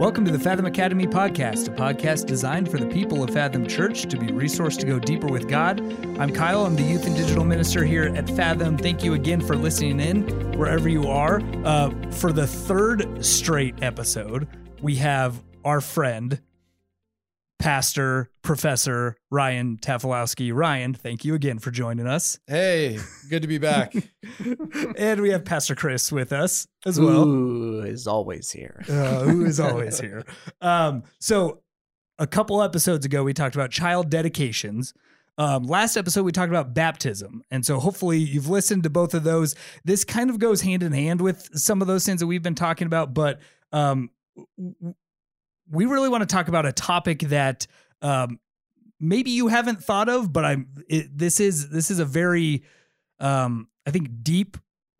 Welcome to the Fathom Academy podcast, a podcast designed for the people of Fathom Church to be a resource to go deeper with God. I'm Kyle. I'm the youth and digital minister here at Fathom. Thank you again for listening in wherever you are. Uh, for the third straight episode, we have our friend, Pastor Professor Ryan Tafilowski. Ryan, thank you again for joining us. Hey, good to be back. and we have Pastor Chris with us as well. Who is always here. Uh, who is always here. Um, so, a couple episodes ago, we talked about child dedications. Um, last episode, we talked about baptism. And so, hopefully, you've listened to both of those. This kind of goes hand in hand with some of those things that we've been talking about, but um, we really want to talk about a topic that um, maybe you haven't thought of, but I'm. It, this is this is a very, um, I think, deep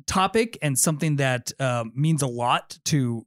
topic and something that um, means a lot to,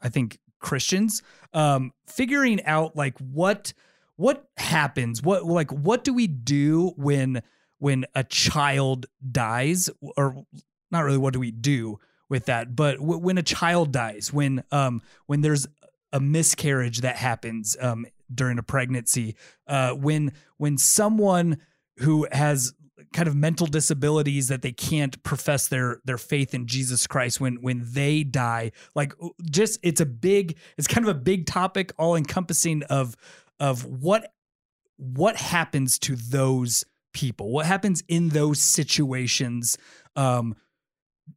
I think, Christians. Um, figuring out like what what happens, what like what do we do when when a child dies, or not really what do we do with that, but w- when a child dies, when um when there's a miscarriage that happens um, during a pregnancy, uh, when when someone who has kind of mental disabilities that they can't profess their their faith in Jesus Christ when when they die, like just it's a big it's kind of a big topic, all encompassing of of what what happens to those people, what happens in those situations um,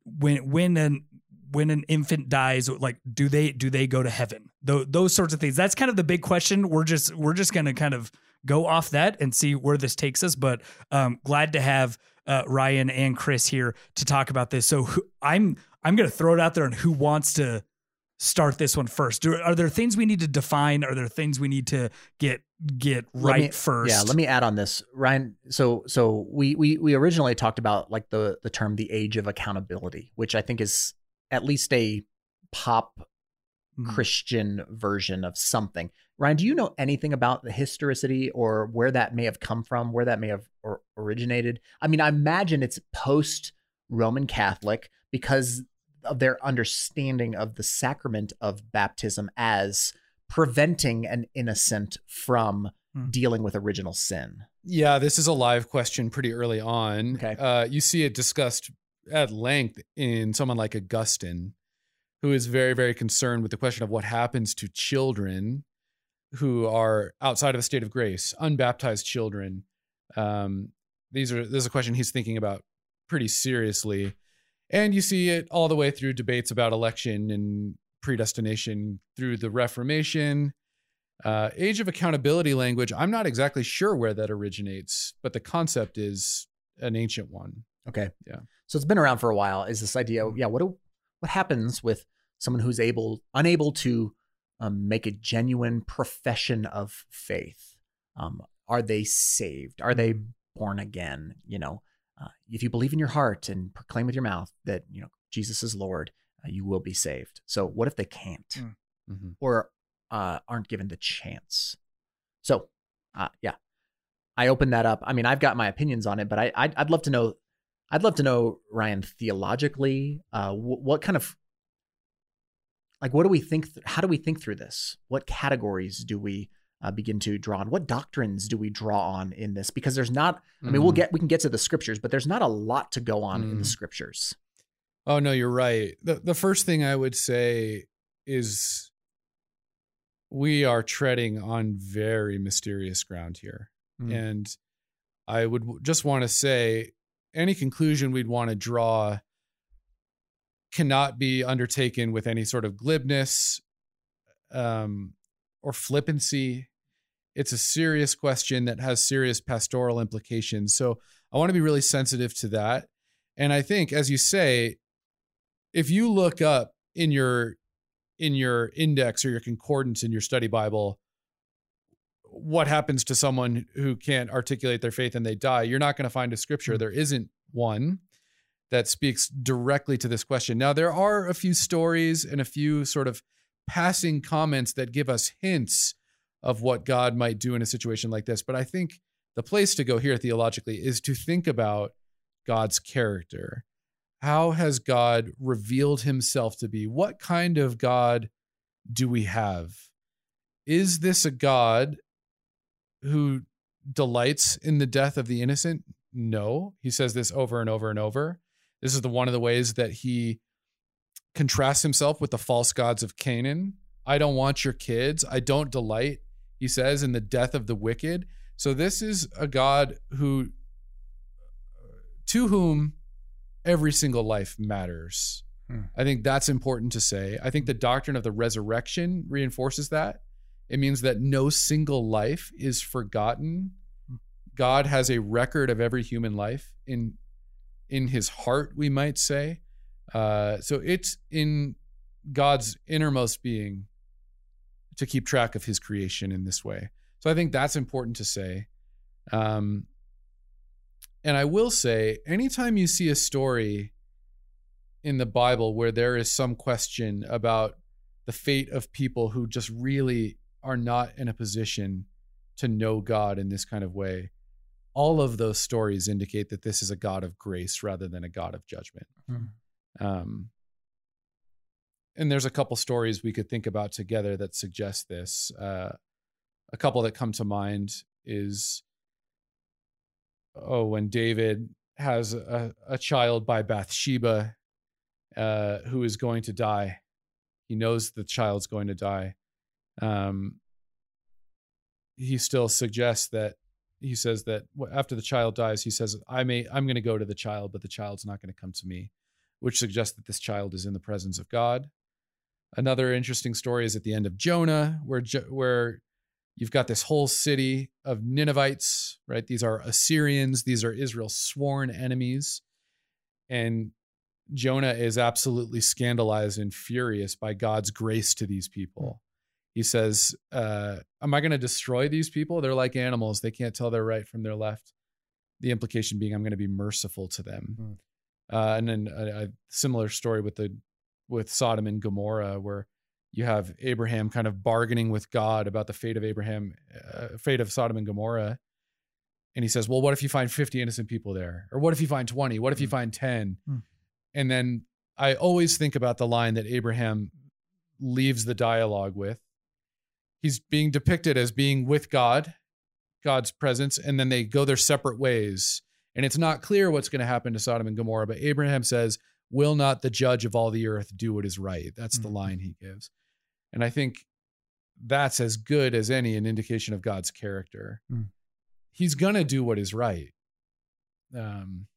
when when an when an infant dies like do they do they go to heaven? Th- those sorts of things. That's kind of the big question. We're just we're just going to kind of go off that and see where this takes us but um glad to have uh, ryan and chris here to talk about this. So who, i'm i'm going to throw it out there and who wants to start this one first. Do, are there things we need to define? Are there things we need to get get right me, first? yeah let me add on this. Ryan so so we we we originally talked about like the the term the age of accountability which i think is at least a pop mm-hmm. Christian version of something. Ryan, do you know anything about the historicity or where that may have come from, where that may have or originated? I mean, I imagine it's post Roman Catholic because of their understanding of the sacrament of baptism as preventing an innocent from hmm. dealing with original sin. Yeah, this is a live question pretty early on. Okay. Uh, you see it discussed at length in someone like Augustine, who is very, very concerned with the question of what happens to children who are outside of a state of grace, unbaptized children. Um, these are this is a question he's thinking about pretty seriously, and you see it all the way through debates about election and predestination through the Reformation. Uh, age of accountability language. I'm not exactly sure where that originates, but the concept is an ancient one. Okay. Yeah. So it's been around for a while. Is this idea? Yeah. What do, what happens with someone who's able unable to um, make a genuine profession of faith? Um, are they saved? Are they born again? You know, uh, if you believe in your heart and proclaim with your mouth that you know Jesus is Lord, uh, you will be saved. So what if they can't, mm. mm-hmm. or uh, aren't given the chance? So, uh, yeah, I opened that up. I mean, I've got my opinions on it, but I I'd, I'd love to know I'd love to know, Ryan, theologically, uh, what kind of like what do we think? Th- how do we think through this? What categories do we uh, begin to draw on? What doctrines do we draw on in this? Because there's not. I mean, mm. we'll get we can get to the scriptures, but there's not a lot to go on mm. in the mm. scriptures. Oh no, you're right. the The first thing I would say is we are treading on very mysterious ground here, mm. and I would just want to say any conclusion we'd want to draw cannot be undertaken with any sort of glibness um, or flippancy. It's a serious question that has serious pastoral implications. So I want to be really sensitive to that. And I think, as you say, if you look up in your in your index or your concordance in your study Bible, what happens to someone who can't articulate their faith and they die, you're not going to find a scripture. Mm-hmm. There isn't one that speaks directly to this question. Now, there are a few stories and a few sort of passing comments that give us hints of what God might do in a situation like this. But I think the place to go here theologically is to think about God's character. How has God revealed himself to be? What kind of God do we have? Is this a God who delights in the death of the innocent? No. He says this over and over and over. This is the one of the ways that he contrasts himself with the false gods of Canaan. I don't want your kids. I don't delight, he says, in the death of the wicked. So this is a God who to whom every single life matters. Hmm. I think that's important to say. I think the doctrine of the resurrection reinforces that. It means that no single life is forgotten. God has a record of every human life in in his heart, we might say. Uh, so it's in God's innermost being to keep track of his creation in this way. So I think that's important to say. Um, and I will say, anytime you see a story in the Bible where there is some question about the fate of people who just really are not in a position to know God in this kind of way, all of those stories indicate that this is a God of grace rather than a God of judgment. Hmm. Um, and there's a couple stories we could think about together that suggest this. Uh, a couple that come to mind is oh, when David has a, a child by Bathsheba uh, who is going to die. He knows the child's going to die. Um, he still suggests that he says that after the child dies, he says, "I may, I'm going to go to the child, but the child's not going to come to me," which suggests that this child is in the presence of God. Another interesting story is at the end of Jonah, where where you've got this whole city of Ninevites, right? These are Assyrians, these are Israel's sworn enemies. And Jonah is absolutely scandalized and furious by God's grace to these people. He says, uh, Am I going to destroy these people? They're like animals. They can't tell their right from their left. The implication being, I'm going to be merciful to them. Hmm. Uh, and then a, a similar story with the with Sodom and Gomorrah, where you have Abraham kind of bargaining with God about the fate of Abraham, uh, fate of Sodom and Gomorrah. And he says, Well, what if you find 50 innocent people there? Or what if you find 20? What if you Mm. find 10? Mm. And then I always think about the line that Abraham leaves the dialogue with. He's being depicted as being with God, God's presence, and then they go their separate ways. And it's not clear what's going to happen to Sodom and Gomorrah, but Abraham says, Will not the judge of all the earth do what is right? That's the Mhm. line he gives. And I think that's as good as any an indication of God's character. Mm. He's going to do what is right. Um,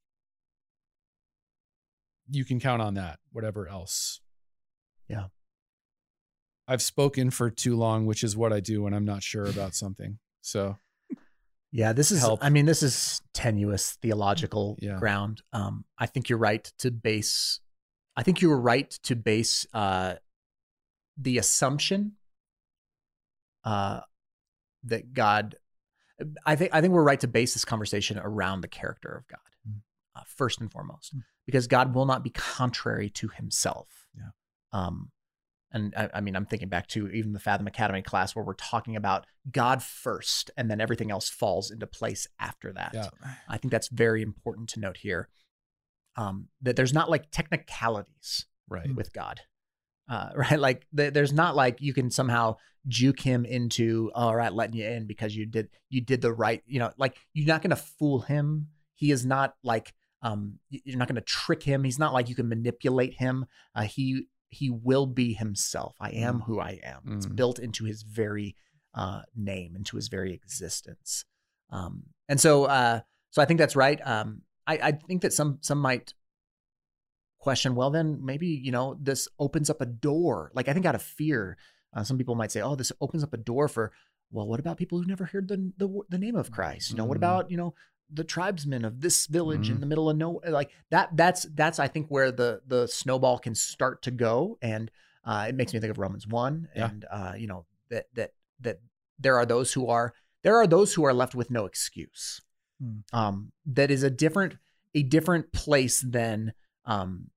you can count on that, whatever else. Yeah. I've spoken for too long, which is what I do when I'm not sure about something. So, Yeah, this is. Help. I mean, this is tenuous theological Yeah. ground. Um, I think you're right to base. I think you were right to base uh, the assumption uh, that God. I think I think we're right to base this conversation around the character of God Mm. uh, first and foremost, Mm. because God will not be contrary to Himself. Yeah. Um, and I, I mean, I'm thinking back to even the Fathom Academy class where we're talking about God first, and then everything else falls into place after that. yeah. I think that's very important to note here. Um, that there's not like technicalities Right. with God, uh, right? Like th- there's not like you can somehow juke him into all right, letting you in because you did you did the right, you know, like you're not going to fool him. He is not like um, you're not going to trick him. He's not like you can manipulate him. Uh, he he will be himself. I am who I am. It's Mm. built into his very uh, name, into his very existence. Um, and so, uh, so I think that's right. Um, I, I think that some some might question. Well, then maybe you know this opens up a door. Like I think out of fear, uh, some people might say, "Oh, this opens up a door for." Well, what about people who never heard the the, the name of Christ? You know, what Mhm. about you know the tribesmen of this village in Mhm. the middle of no like that? That's that's I think where the the snowball can start to go, and uh, it makes me think of Romans one, Yeah. and uh, you know that that that there are those who are there are those who are left with no excuse. Hmm. Um, that is a different a different place than um,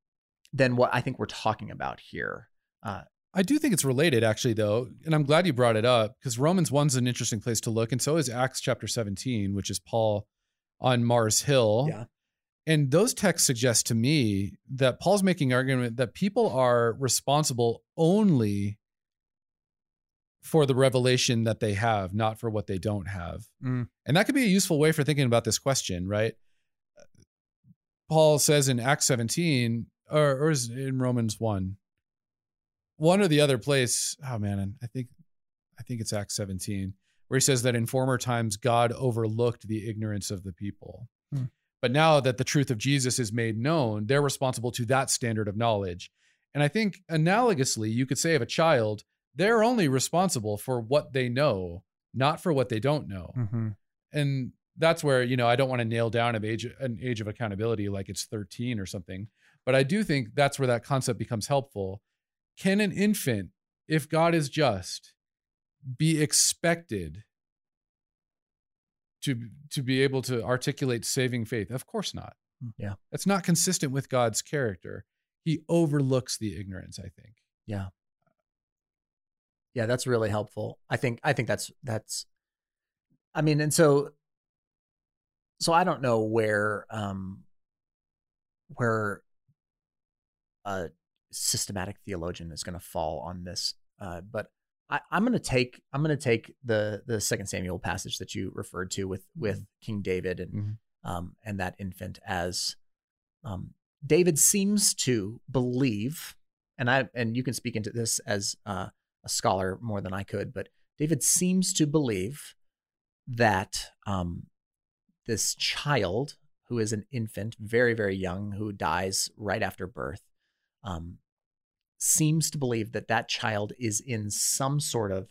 than what I think we're talking about here. Uh, I do think it's related, actually, though, and I'm glad you brought it up because Romans one's an interesting place to look, and so is Acts chapter 17, which is Paul on Mars Hill. Yeah. And those texts suggest to me that Paul's making argument that people are responsible only for the revelation that they have, not for what they don't have. Mm. And that could be a useful way for thinking about this question, right? Paul says in Acts 17, or, or is in Romans 1, one or the other place. Oh man, I think I think it's Acts 17, where he says that in former times God overlooked the ignorance of the people. Hmm. But now that the truth of Jesus is made known, they're responsible to that standard of knowledge. And I think analogously, you could say of a child, they're only responsible for what they know, not for what they don't know. Mm-hmm. And that's where, you know, I don't want to nail down an age, an age of accountability like it's 13 or something. But I do think that's where that concept becomes helpful. Can an infant, if God is just, be expected to to be able to articulate saving faith? Of course not. Yeah. That's not consistent with God's character. He overlooks the ignorance, I think. Yeah. Yeah, that's really helpful. I think I think that's that's I mean, and so so I don't know where um where a systematic theologian is going to fall on this. Uh, but I, I'm going to take I'm going to take the the Second Samuel passage that you referred to with with King David and Mhm. um, and that infant as um, David seems to believe, and I and you can speak into this as uh, a scholar more than I could, but David seems to believe that um, this child who is an infant, very very young, who dies right after birth, um, seems to believe that that child is in some sort of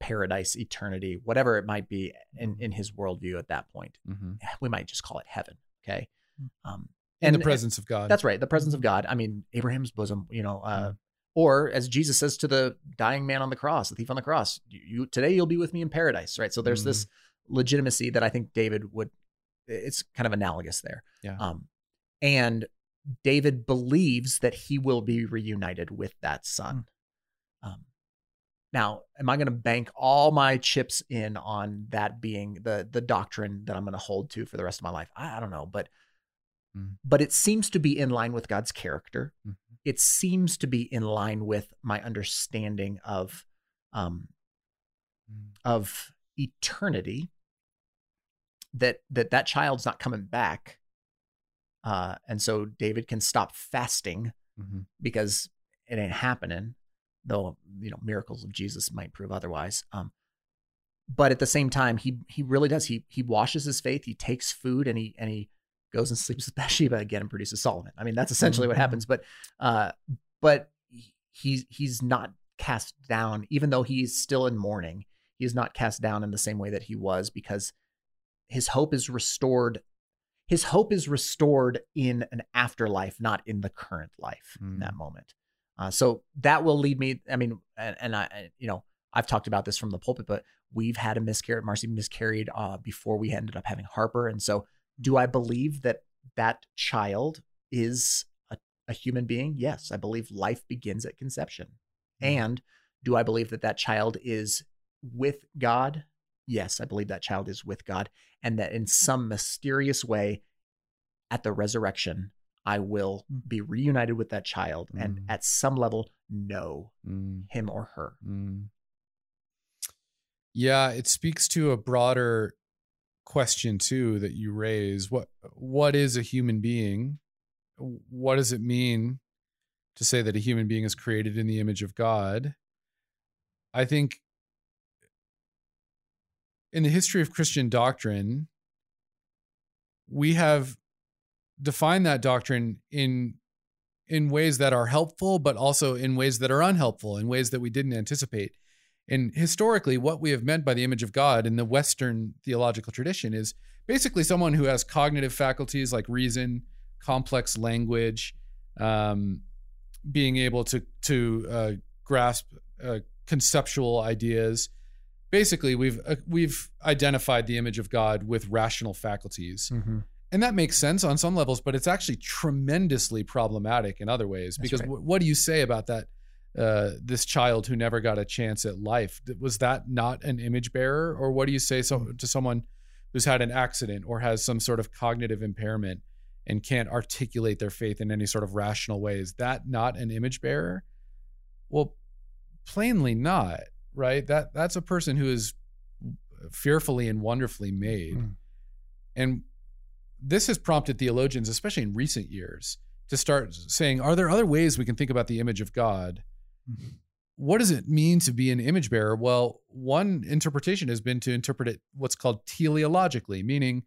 paradise, eternity, whatever it might be eh, in, mm-hmm. in his worldview at that point. Mhm. We might just call it heaven. Okay. Mm. Um, In and the presence of God. That's right. The presence of mm-hmm. God. I mean, Abraham's bosom, you know, uh, mm-hmm. or as Jesus says to the dying man on the cross, the thief on the cross, you, you today you'll be with me in paradise. Right. So there's this legitimacy that I think David would, it's kind of analogous there. Yeah. Um, and David believes that he will be reunited with that son. Um, now, am I going to bank all my chips in on that being the the doctrine that I'm going to hold to for the rest of my life? I, I don't know, but Mm. but it seems to be in line with God's character. Mhm. It seems to be in line with my understanding of um, Mm. of eternity. That that that child's not coming back, uh, and so David can stop fasting Mhm. because it ain't happening. Though you know miracles of Jesus might prove otherwise. Um, but at the same time, he he really does. He he washes his faith. He takes food and he and he goes and sleeps with Bathsheba again and produces Solomon. I mean, that's essentially what Mhm. happens. But uh, but he's he's not cast down, even though he's still in mourning. He is not cast down in the same way that he was because his hope is restored. His hope is restored in an afterlife, not in the current life in Mm. that moment. Uh, so that will lead me. I mean, and, and I, I- you know, I've talked about this from the pulpit, but we've had a miscarriage. Marcy miscarried uh, before we ended up having Harper, and so do I believe that that child is a, a human being? Yes, I believe life begins at conception. And do I believe that that child is with God? Yes, I believe that child is with God, and that in some mysterious way, at the resurrection, I will Mm. be reunited with that child, and Mm. at some level, know Mm. him or her. Mm. Yeah, it speaks to a broader question too that you raise. What what is a human being? What does it mean to say that a human being is created in the image of God? I think in the history of Christian doctrine, we have defined that doctrine in in ways that are helpful, but also in ways that are unhelpful, in ways that we didn't anticipate. And historically, what we have meant by the image of God in the Western theological tradition is basically someone who has cognitive faculties like reason, complex language, um, being able to to uh, grasp uh, conceptual ideas. Basically, we've uh, we've identified the image of God with rational faculties. And that makes sense on some levels but it's actually tremendously problematic in other ways. That's because right. wh- what do you say about that uh, this child who never got a chance at life? Was that not an image bearer? Or what do you say so, Mm. to someone who's had an accident or has some sort of cognitive impairment and can't articulate their faith in any sort of rational way? Is that not an image bearer? Well plainly not, right? That that's a person who is fearfully and wonderfully made. Mm. And this has prompted theologians, especially in recent years, to start saying, are there other ways we can think about the image of God? What does it mean to be an image bearer? Well, one interpretation has been to interpret it what's called teleologically, meaning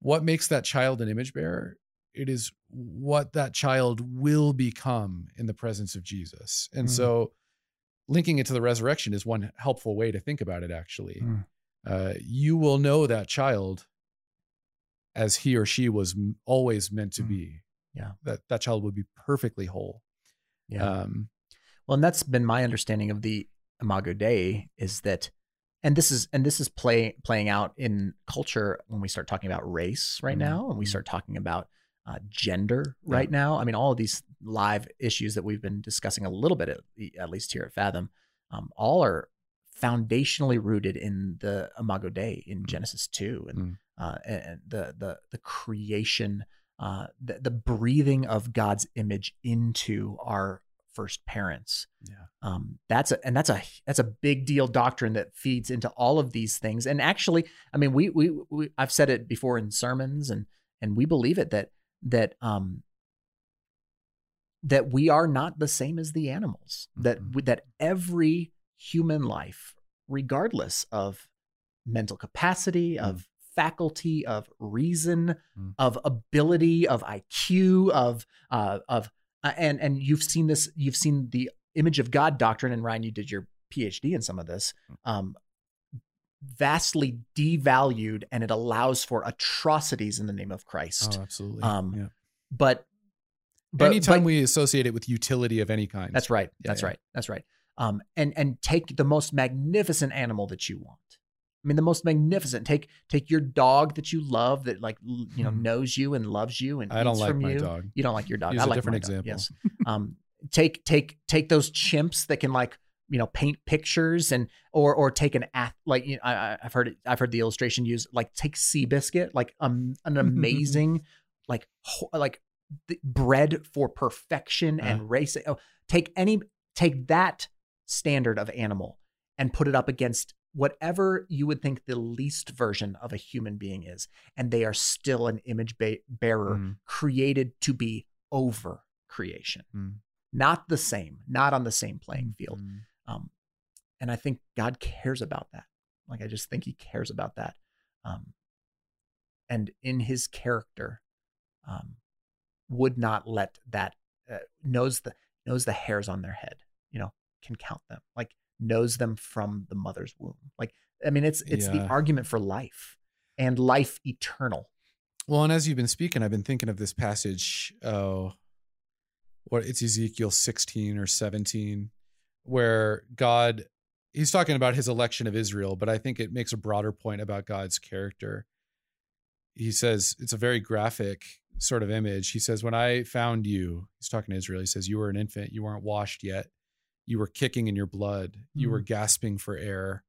what makes that child an image bearer? It is what that child will become in the presence of Jesus. And Mm. so linking it to the resurrection is one helpful way to think about it, actually. Mm. Uh, you will know that child as he or she was m- always meant to Mm. be. Yeah. That that child would be perfectly whole. Yeah. Um, Well, and that's been my understanding of the Imago Dei is that, and this is and this is play playing out in culture when we start talking about race right Mhm. now, and we Mhm. start talking about uh, gender Yeah. right now. I mean, all of these live issues that we've been discussing a little bit, at, at least here at Fathom, um, all are foundationally rooted in the Imago Dei in Mm. Genesis two, and Mm. uh, and the the the creation, uh, the the breathing of God's image into our first parents yeah. um, that's a and that's a that's a big deal doctrine that feeds into all of these things and actually i mean we we, we i've said it before in sermons and and we believe it that that um that we are not the same as the animals that Mhm. we, that every human life regardless of mental capacity of faculty of reason Mm. of ability of iq of uh, of uh, and and you've seen this you've seen the image of god doctrine and ryan you did your phd in some of this um vastly devalued and it allows for atrocities in the name of christ Oh, absolutely. Um, yeah. but but, Anytime but- we associate it with utility of any kind. that's right Yeah, that's yeah. right that's right um and and take the most magnificent animal that you want i mean the most magnificent take take your dog that you love that like you know Hmm. knows you and loves you and I don't like my you dog. you don't like your dog Use i a like different my dog, example. yes um take take take those chimps that can like you know paint pictures and or or take an ath like you know, I, I've heard it I've heard the illustration used like take Seabiscuit like um, an amazing like ho- like bred for perfection Uh-huh. and race oh, take any take that standard of animal and put it up against whatever you would think the least version of a human being is and they are still an image ba- bearer Mm. created to be over creation Mm. not the same not on the same playing field Mm. Um, and I think God cares about that. Like I just think He cares about that. Um, and in His character, um, would not let that uh, knows the knows the hairs on their head. You know, can count them. Like knows them from the mother's womb. Like I mean, it's it's the argument for life and life eternal. Well, and as you've been speaking, I've been thinking of this passage. Oh, what it's Ezekiel 16 or 17, where God, he's talking about his election of Israel, but I think it makes a broader point about God's character. He says, it's a very graphic sort of image. He says, When I found you, he's talking to Israel, he says, You were an infant, you weren't washed yet, you were kicking in your blood, you were gasping for air,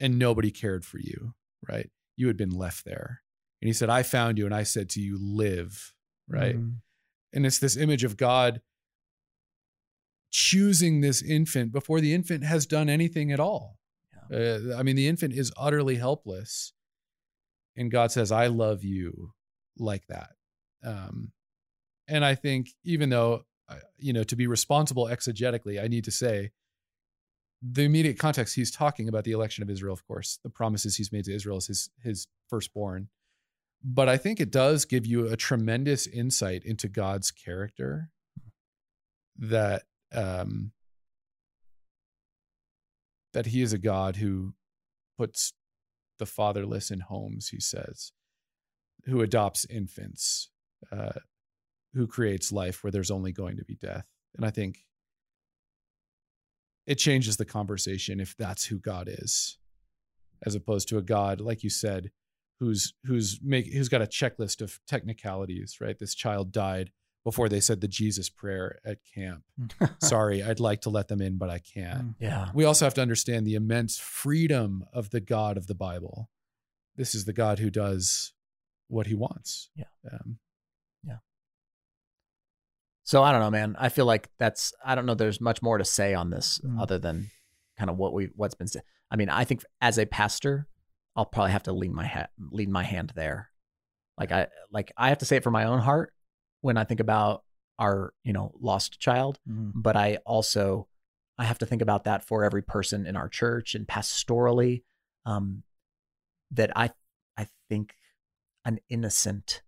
and nobody cared for you, right? You had been left there. And he said, I found you and I said to you, live, right? Mm. And it's this image of God choosing this infant before the infant has done anything at all. Uh, I mean, the infant is utterly helpless. And God says, I love you like that. Um, and I think, even though, uh, you know, to be responsible exegetically, I need to say, the immediate context he's talking about the election of Israel, of course, the promises he's made to Israel as his his firstborn. But I think it does give you a tremendous insight into God's character that um that he is a God who puts the fatherless in homes, he says, who adopts infants, uh, who creates life where there's only going to be death. And I think it changes the conversation if that's who God is, as opposed to a God, like you said, who's who's make who's got a checklist of technicalities, right? This child died before they said the Jesus prayer at camp. Sorry, I'd like to let them in, but I can't. Yeah. We also have to understand the immense freedom of the God of the Bible. This is the God who does what he wants. Yeah. Um, So I don't know, man. I feel like that's I don't know. There's much more to say on this Mm. other than kind of what we what's been said. I mean, I think as a pastor, I'll probably have to lean my ha- lean my hand there. Like I like I have to say it for my own heart when I think about our you know lost child, but I also I have to think about that for every person in our church and pastorally. Um, that I I think an innocent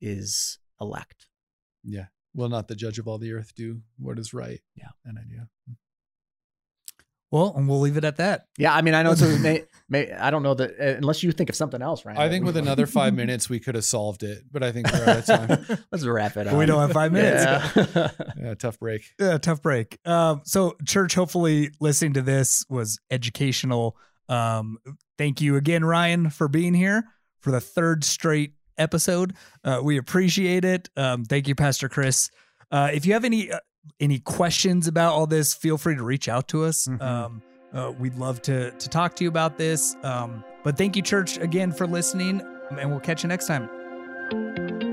is elect. Yeah. Will not the judge of all the earth do what is right? Yeah. An idea. Well, and we'll leave it at that. Yeah, I mean, I know it's a, may, may, I don't know that uh, unless you think of something else, right? I think with another five minutes we could have solved it, but I think we're out of time. Let's wrap it up. We don't have five minutes. Yeah. Yeah, tough break. Yeah, tough break. Um, so, church, hopefully, listening to this was educational. Um, thank you again, Ryan, for being here for the third straight episode. Uh, we appreciate it. Um, thank you, Pastor Chris. Uh, if you have any uh, any questions about all this, feel free to reach out to us. Mhm. Um, uh, we'd love to to talk to you about this. Um, but thank you, church, again for listening, and we'll catch you next time.